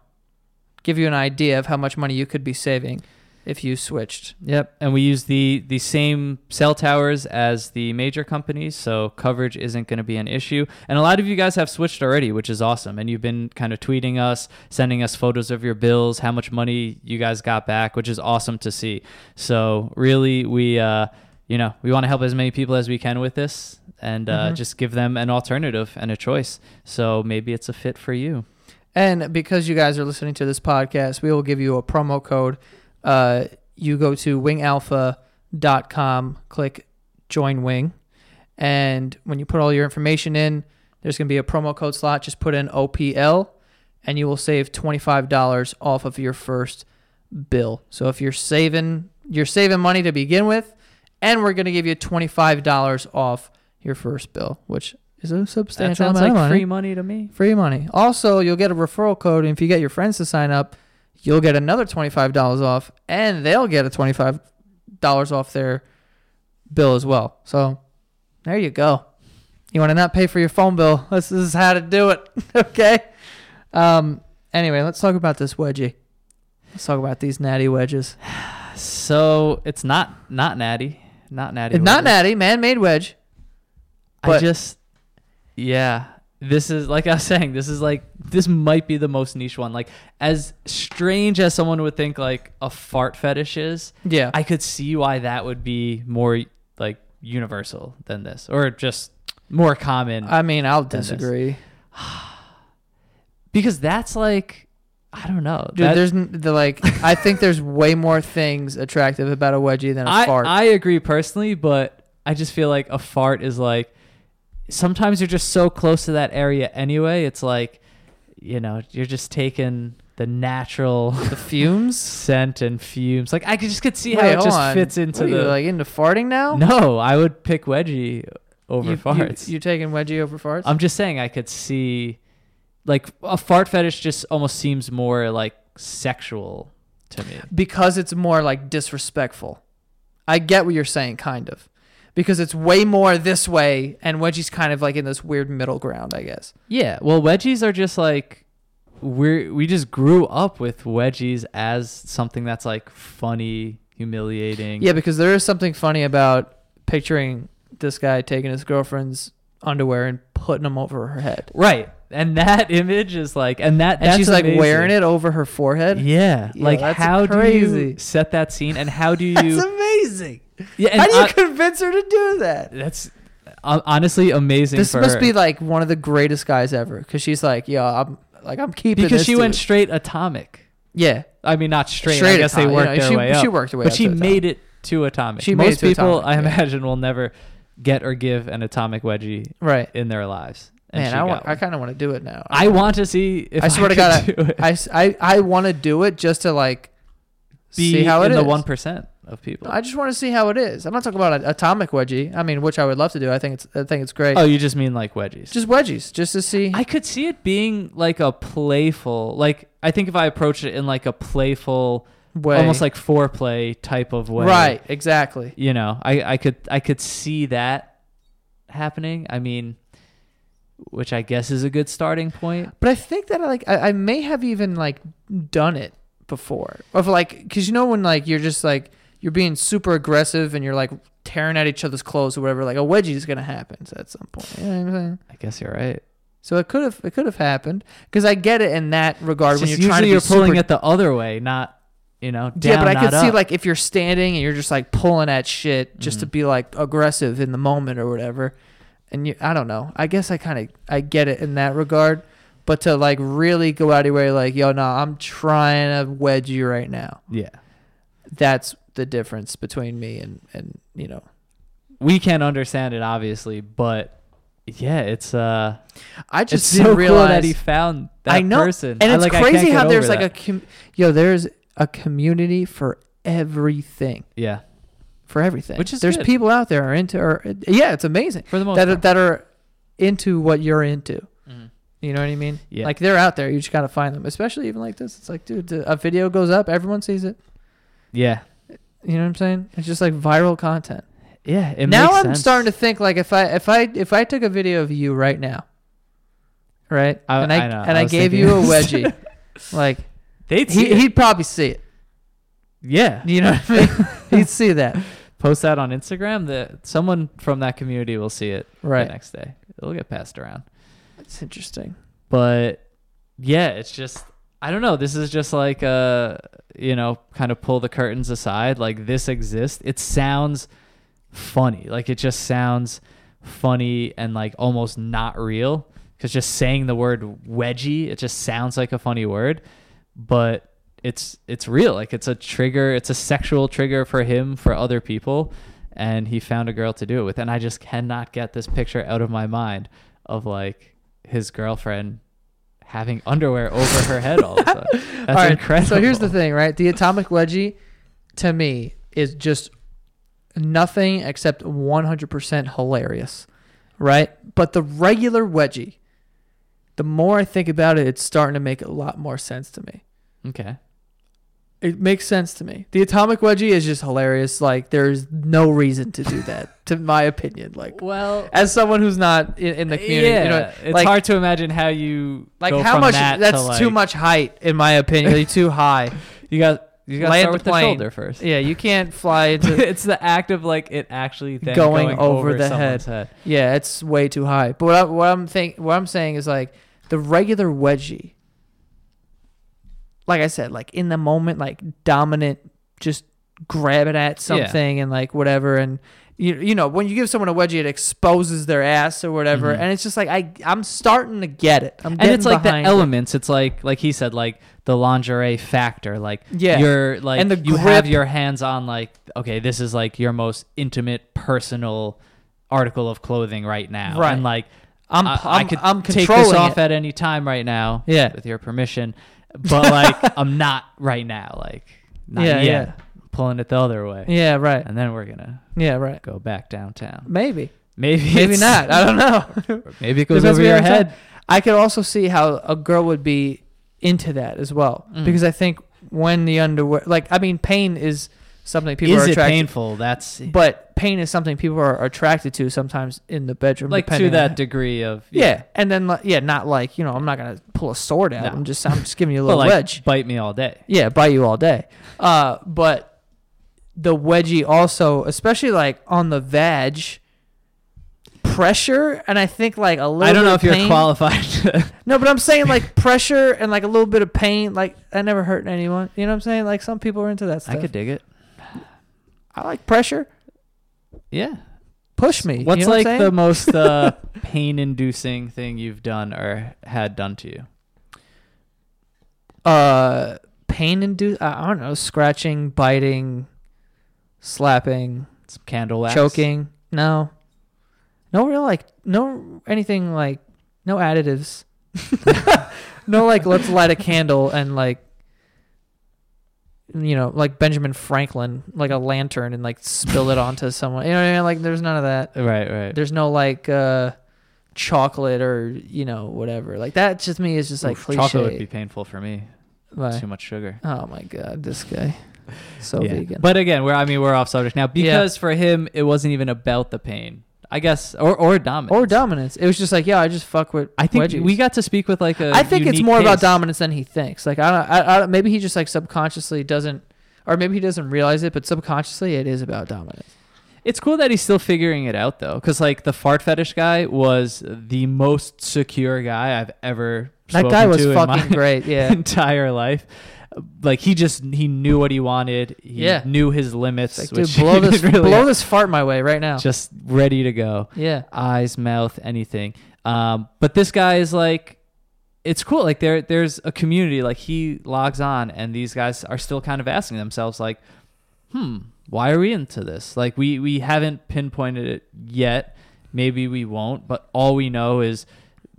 give you an idea of how much money you could be saving if you switched. Yep, and we use the the same cell towers as the major companies, so coverage isn't going to be an issue. And a lot of you guys have switched already, which is awesome. And you've been kind of tweeting us, sending us photos of your bills, how much money you guys got back, which is awesome to see. So really, we uh, you know we want to help as many people as we can with this, and uh, Mhm. just give them an alternative and a choice. So maybe it's a fit for you. And because you guys are listening to this podcast, we will give you a promo code. Uh, you go to wingalpha.com, click join wing. And when you put all your information in, there's going to be a promo code slot. Just put in OPL and you will save $25 off of your first bill. So if you're saving, you're saving money to begin with, and we're going to give you $25 off your first bill, which is a That substantial sounds amount like of free money. money to me. Free money. Also, you'll get a referral code, and if you get your friends to sign up, you'll get another twenty-five dollars off, and they'll get a twenty-five dollars off their bill as well. So, there you go. You want to not pay for your phone bill? This is how to do it. okay. Um. Anyway, let's talk about this wedgie. Let's talk about these natty wedges. So it's not not natty, not natty. It's not natty, man-made wedge. I just, yeah. This is like I was saying. This is like this might be the most niche one. Like as strange as someone would think like a fart fetish is, Yeah. I could see why that would be more like universal than this, or just more common. I mean, I'll disagree. because that's like, I don't know. Dude, That- there's the like. I think there's way more things attractive about a wedgie than a I, fart. I agree personally, but I just feel like a fart is like sometimes you're just so close to that area anyway. It's like you know you're just taking the natural the fumes. scent and fumes. Like I could just could see how it just on. fits into What are the. you, like into farting now. no, I would pick wedgie over you, farts. You, you taking wedgie over farts? I'm just saying I could see like a fart fetish just almost seems more like sexual to me. because it's more like disrespectful. I get what you're saying, kind of, because it's way more this way, and wedgie's kind of like in this weird middle ground, I guess. Yeah, well, wedgies are just like we we just grew up with wedgies as something that's like funny, humiliating. Yeah, because there is something funny about picturing this guy taking his girlfriend's underwear and putting them over her head, right. And that image is like, and that and that's she's like amazing. wearing it over her forehead. Yeah, Yeah, like that's how do you set that scene, and how do That's you? amazing. Yeah, and How do you I- convince her to do that? that's uh, honestly amazing. This must her. be like one of the greatest guys ever, because she's like, yo, I'm like, I'm keeping because she went straight atomic. yeah, I mean, not straight. I Straight guess they worked you know, their she- way up. she worked her way but she to atomic. made it to atomic. She Most people, atomic, I yeah. imagine, will never get or give an atomic wedgie right. in their lives. And Man, I, want, I kind of want to do it now. I want to see if I swear to could God, do it. I, s- I, I want to do it just to like be see how in is. the one percent of people. I just want to see how it is. I'm not talking about an atomic wedgie. I mean, which I would love to do. I think it's I think it's great. oh, you just mean like wedgies? just wedgies, just to see. I could see it being like a playful, like I think if I approach it in like a playful, way. almost like foreplay type of way, right, exactly. You know, I I could I could see that happening. I mean, which I guess is a good starting point. But I think that I like I, I may have even like done it before, of like because you know when like you're just like you're being super aggressive and you're like tearing at each other's clothes or whatever. Like a wedgie is gonna happen at some point. You know what I'm saying? I guess you're right. So it could have it could have happened because I get it in that regard It's when you're trying to you're pulling super it the other way, not you know down. yeah, but I could see like if you're standing and you're just like pulling at shit just to Mhm. be like aggressive in the moment or whatever. And you, I don't know. I guess I kind of I get it in that regard, but to like really go out of your way, like yo, no, I'm trying to wedge you right now. yeah. That's the difference between me and and you know. We can't understand it obviously, but yeah, it's uh I just so didn't cool realize that he found that I know, person. and I, it's like, I crazy how there's like that. a com- yo, there's a community for everything. yeah For everything, Which is there's good. people out there are into, or yeah, it's amazing. for the most that part. that are into what you're into. Mhm. You know what I mean? Yeah. Like they're out there. You just gotta find them. Especially even like this. It's like, dude, a video goes up, everyone sees it. Yeah, You know what I'm saying? It's just like viral content. yeah. It now I'm sense. starting to think like if I if I if I took a video of you right now, right, I- and I, I and I I, gave you a wedgie, like They'd see he, he'd probably see it. yeah. You know what I mean? he'd see that. Post that on Instagram. That someone from that community will see it Right. the next day. It'll get passed around. It's interesting. but yeah it's just i don't know. This is just like uh you know kind of pull the curtains aside. Like this exists. It sounds funny. Like it just sounds funny and like almost not real. Because just saying the word wedgie it just sounds like a funny word. But it's it's real. Like it's a trigger. It's a sexual trigger for him for other people. And he found a girl to do it with. And i just cannot get this picture out of my mind of like his girlfriend having underwear over her head all of a sudden. That's right. incredible. So here's the thing, right? The atomic wedgie, to me, is just nothing except 100% hilarious. right? But the regular wedgie, the more I think about it, it's starting to make a lot more sense to me. Okay. It makes sense to me. The atomic wedgie is just hilarious. Like there's no reason to do that, to my opinion. Like Well, as someone who's not in, in the community, yeah, you know, it's like, hard to imagine how you like how much that to, that's too much height in my opinion. Like, too high. You got you got to start with the shoulder first. Yeah, you can't fly into. it's the act of like it actually then Going going, over over, the someone's head. yeah, it's way too high. But what, I, what I'm think what I'm saying is like the regular wedgie. Like I said, like in the moment, like dominant, just grab it at something and like whatever, and you you know when you give someone a wedgie, it exposes their ass or whatever, Mhm. and it's just like I I'm starting to get it. I'm and it's like the it. elements. It's like like he said, like the lingerie factor. Like Yeah. you're like And the you have your hands on like okay, this is like your most intimate, personal article of clothing right now. Right. And like I'm I, I'm, I could I'm take this off it. at any time right now. Yeah. with your permission. But like I'm not right now. Like not Yeah, yet. yeah. Pulling it the other way. Yeah, right. And then we're gonna Yeah, right. go back downtown. Maybe. Maybe Maybe not. I don't know. Maybe it goes Depends over your head. time. I could also see how a girl would be into that as well, Mm. because I think when the underwear, like, I mean, pain is something people is are it painful? That's But pain is something people are attracted to sometimes in the bedroom, like to that degree of yeah. and then like, yeah, not like you know, I'm not gonna pull a sword out. No. I'm just I'm just giving you a little like wedge. bite me all day. Yeah, bite you all day. Uh, but the wedgie also, especially like on the vag, pressure, and I think like a little. I don't know if you're qualified. No, but I'm saying like pressure and like a little bit of pain. Like I never hurt anyone. You know what I'm saying? Like some people are into that stuff. I could dig it. I like pressure. Yeah. Push me. What's you know like what the most uh, pain-inducing thing you've done or had done to you? uh pain induced? I I don't know. Scratching, biting, slapping, Some candle wax. choking. No, no real like no anything like no additives. no like let's light a candle and like you know like Benjamin Franklin like a lantern and like spill it onto someone. You know what I mean? Like there's none of that. Right, right. There's no like uh chocolate or you know whatever. Like that just me is just like Oof, cliche. chocolate would be painful for me. Why? Too much sugar. Oh my god, this guy. So Yeah. vegan. But again, we're I mean we're off subject now because for him it wasn't even about the pain. I guess or or dominance. or dominance. It was just like, yeah, I just fuck with I think wedgies. we got to speak with like a. I think it's more about dominance than he thinks. Like I don't, I, I, maybe he just like subconsciously doesn't, or maybe he doesn't realize it, but subconsciously it is about dominance. It's cool that he's still figuring it out though, because like the fart fetish guy was the most secure guy I've ever. That guy was to in fucking my great. Yeah, entire life. Like he just he knew what he wanted. He Yeah. knew his limits. Like, which dude, blow this, really blow have. this fart my way right now. Just ready to go. yeah, Eyes, mouth, anything. Um, but this guy is like, it's cool. Like there, there's a community. Like he logs on, and these guys are still kind of asking themselves, like, hmm, why are we into this? Like we we haven't pinpointed it yet. Maybe we won't, but all we know is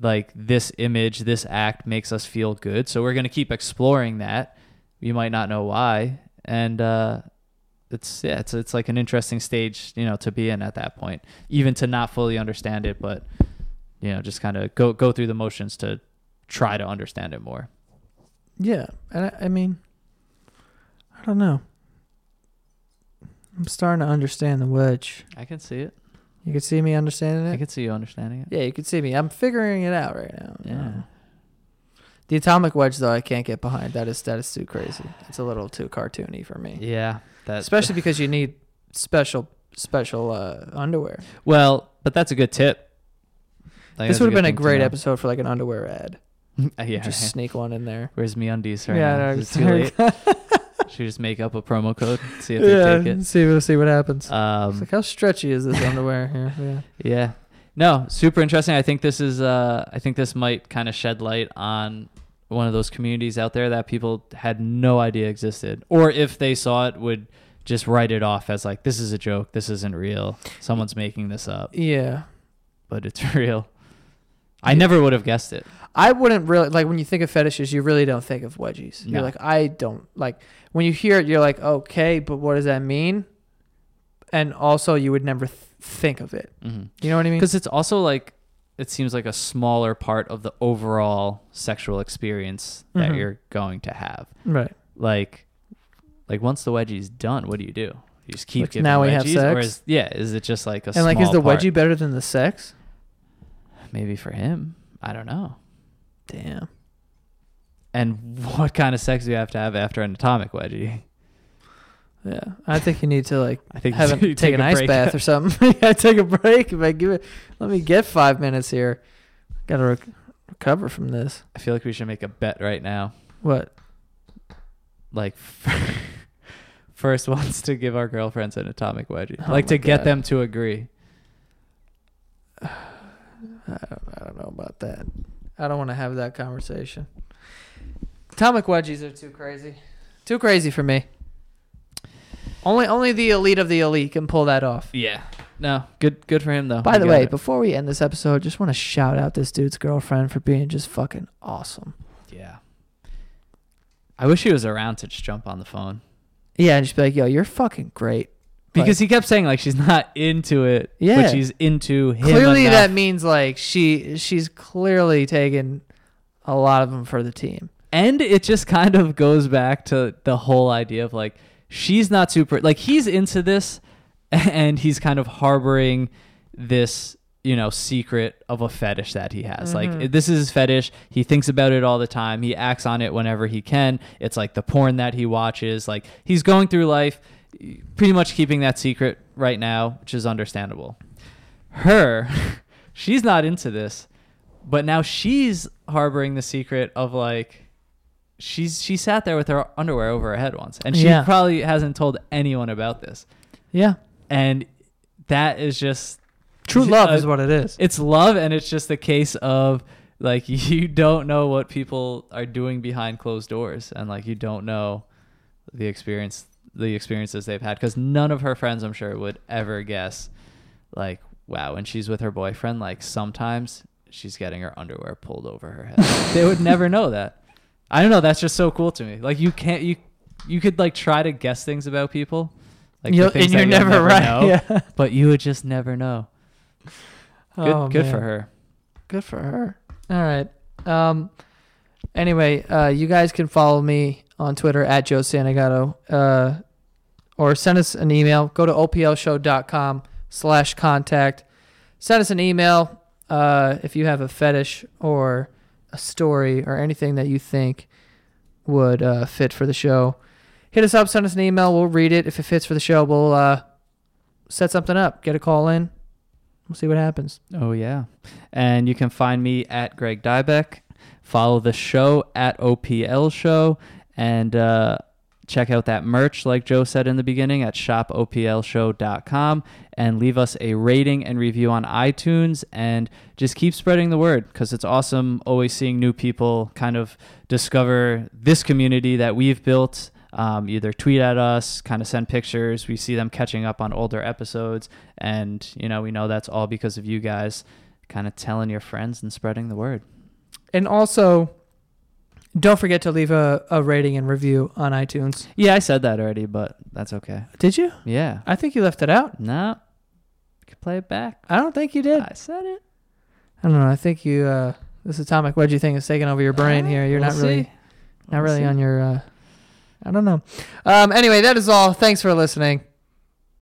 like this image, this act makes us feel good. So we're gonna keep exploring that. We might not know why, and uh, it's yeah, it's it's like an interesting stage, you know, to be in at that point, even to not fully understand it, but you know, just kind of go go through the motions to try to understand it more. yeah. And I, I mean, I don't know. I'm starting to understand the wedge. I can see it. You can see me understanding it. I can see you understanding it. Yeah, you can see me. I'm figuring it out right now. Yeah. The atomic wedge, though, I can't get behind. That is that is too crazy. It's a little too cartoony for me. Yeah, that especially because you need special special uh, underwear. well, but that's a good tip. Like, this would have been a good thing to great episode for like an underwear ad. yeah, Just sneak one in there. where's me undies right yeah, now? no, Is it too late? Should just make up a promo code, see if they take it. See, we'll see what happens. It's Um, like how stretchy is this underwear here? Yeah. yeah, no, super interesting. I think this is. Uh, I think this might kind of shed light on one of those communities out there that people had no idea existed, or if they saw it, would just write it off as like this is a joke, this isn't real, someone's making this up, Yeah. but it's real. I never would have guessed it. I wouldn't really like when you think of fetishes, you really don't think of wedgies. You're like, I don't like when you hear it, you're like, okay, but what does that mean? and also you would never th- think of it. Mm-hmm. You know what I mean? Because it's also like it seems like a smaller part of the overall sexual experience that Mhm. you're going to have. Right. Like, like once the wedgie's done, what do you do? You just keep Like, giving now we have wedgies, or is yeah, is it just like a And like, is the part? wedgie better than the sex? maybe for him? I don't know. Damn. And what kind of sex do you have to have after an atomic wedgie? Yeah, I think you need to like I think have you take take an ice break. bath or something. yeah, take a break. If I give it, let me get five minutes here. Got to rec- recover from this. I feel like we should make a bet right now. What? Like, first ones to give our girlfriends an atomic wedgie, Oh like to get them to agree. I don't, I don't know about that. I don't want to have that conversation. Atomic wedgies are too crazy. Too crazy for me. Only only the elite of the elite can pull that off. Yeah. No, good good for him though. By He the way, it. before we end this episode, just want to shout out this dude's girlfriend for being just fucking awesome. yeah. I wish he was around to just jump on the phone Yeah, and just be like, "Yo, you're fucking great." because he kept saying like she's not into it, Yeah. but she's into him. clearly enough. that means like she she's clearly taken a lot of them for the team. and it just kind of goes back to the whole idea of like she's not super like he's into this and he's kind of harboring this you know secret of a fetish that he has. Mhm. like this is his fetish. He thinks about it all the time. He acts on it whenever he can. It's like the porn that he watches. Like he's going through life pretty much keeping that secret right now which is understandable. Her she's not into this but now she's harboring the secret of like she's she sat there with her underwear over her head once and she Yeah. probably hasn't told anyone about this Yeah, and that is just true love Uh, is what it is. it's love and it's just a case of like you don't know what people are doing behind closed doors and like you don't know the experience the experiences they've had because none of her friends i'm sure would ever guess like wow when she's with her boyfriend like sometimes she's getting her underwear pulled over her head they would never know that i don't know that's just so cool to me like you can't you you could like try to guess things about people like you'll, and you're you'll never right. know, Yeah. but you would just never know good Oh, good man. for her Good for her. All right. Um. Anyway, uh, you guys can follow me on Twitter at Joe Santagato, uh, or send us an email. Go to oplshow.com slash contact. Send us an email uh, if you have a fetish or a story or anything that you think would uh, fit for the show. Hit us up. Send us an email. We'll read it. If it fits for the show, we'll uh, set something up. Get a call in. We'll see what happens. Oh yeah, and you can find me at Greg Dybec. Follow the show at OPL Show, and uh, check out that merch, like Joe said in the beginning, at shopoplshow.com, and leave us a rating and review on iTunes, and just keep spreading the word because it's awesome always seeing new people kind of discover this community that we've built um, either tweet at us, kind of send pictures. We see them catching up on older episodes, and you know we know that's all because of you guys, kind of telling your friends and spreading the word. And also, don't forget to leave a, a rating and review on iTunes. Yeah, I said that already, but that's okay. Did you? Yeah, I think you left it out. no, you can play it back. I don't think you did. I said it. I don't know. I think you uh, this atomic wedgie thing is taking over your brain here. You're We'll not really see. not We'll really see. on your. Uh, I don't know. Um, anyway, that is all. Thanks for listening.